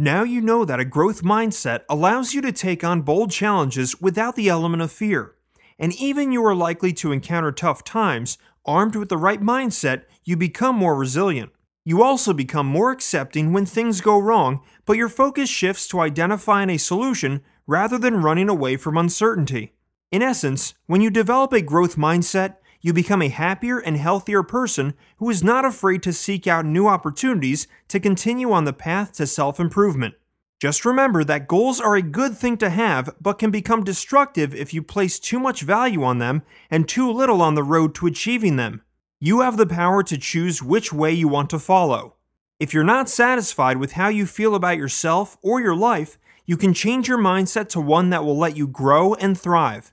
Now you know that a growth mindset allows you to take on bold challenges without the element of fear. And even you are likely to encounter tough times, armed with the right mindset, you become more resilient. You also become more accepting when things go wrong, but your focus shifts to identifying a solution rather than running away from uncertainty. In essence, when you develop a growth mindset, you become a happier and healthier person who is not afraid to seek out new opportunities to continue on the path to self improvement. Just remember that goals are a good thing to have, but can become destructive if you place too much value on them and too little on the road to achieving them. You have the power to choose which way you want to follow. If you're not satisfied with how you feel about yourself or your life, you can change your mindset to one that will let you grow and thrive.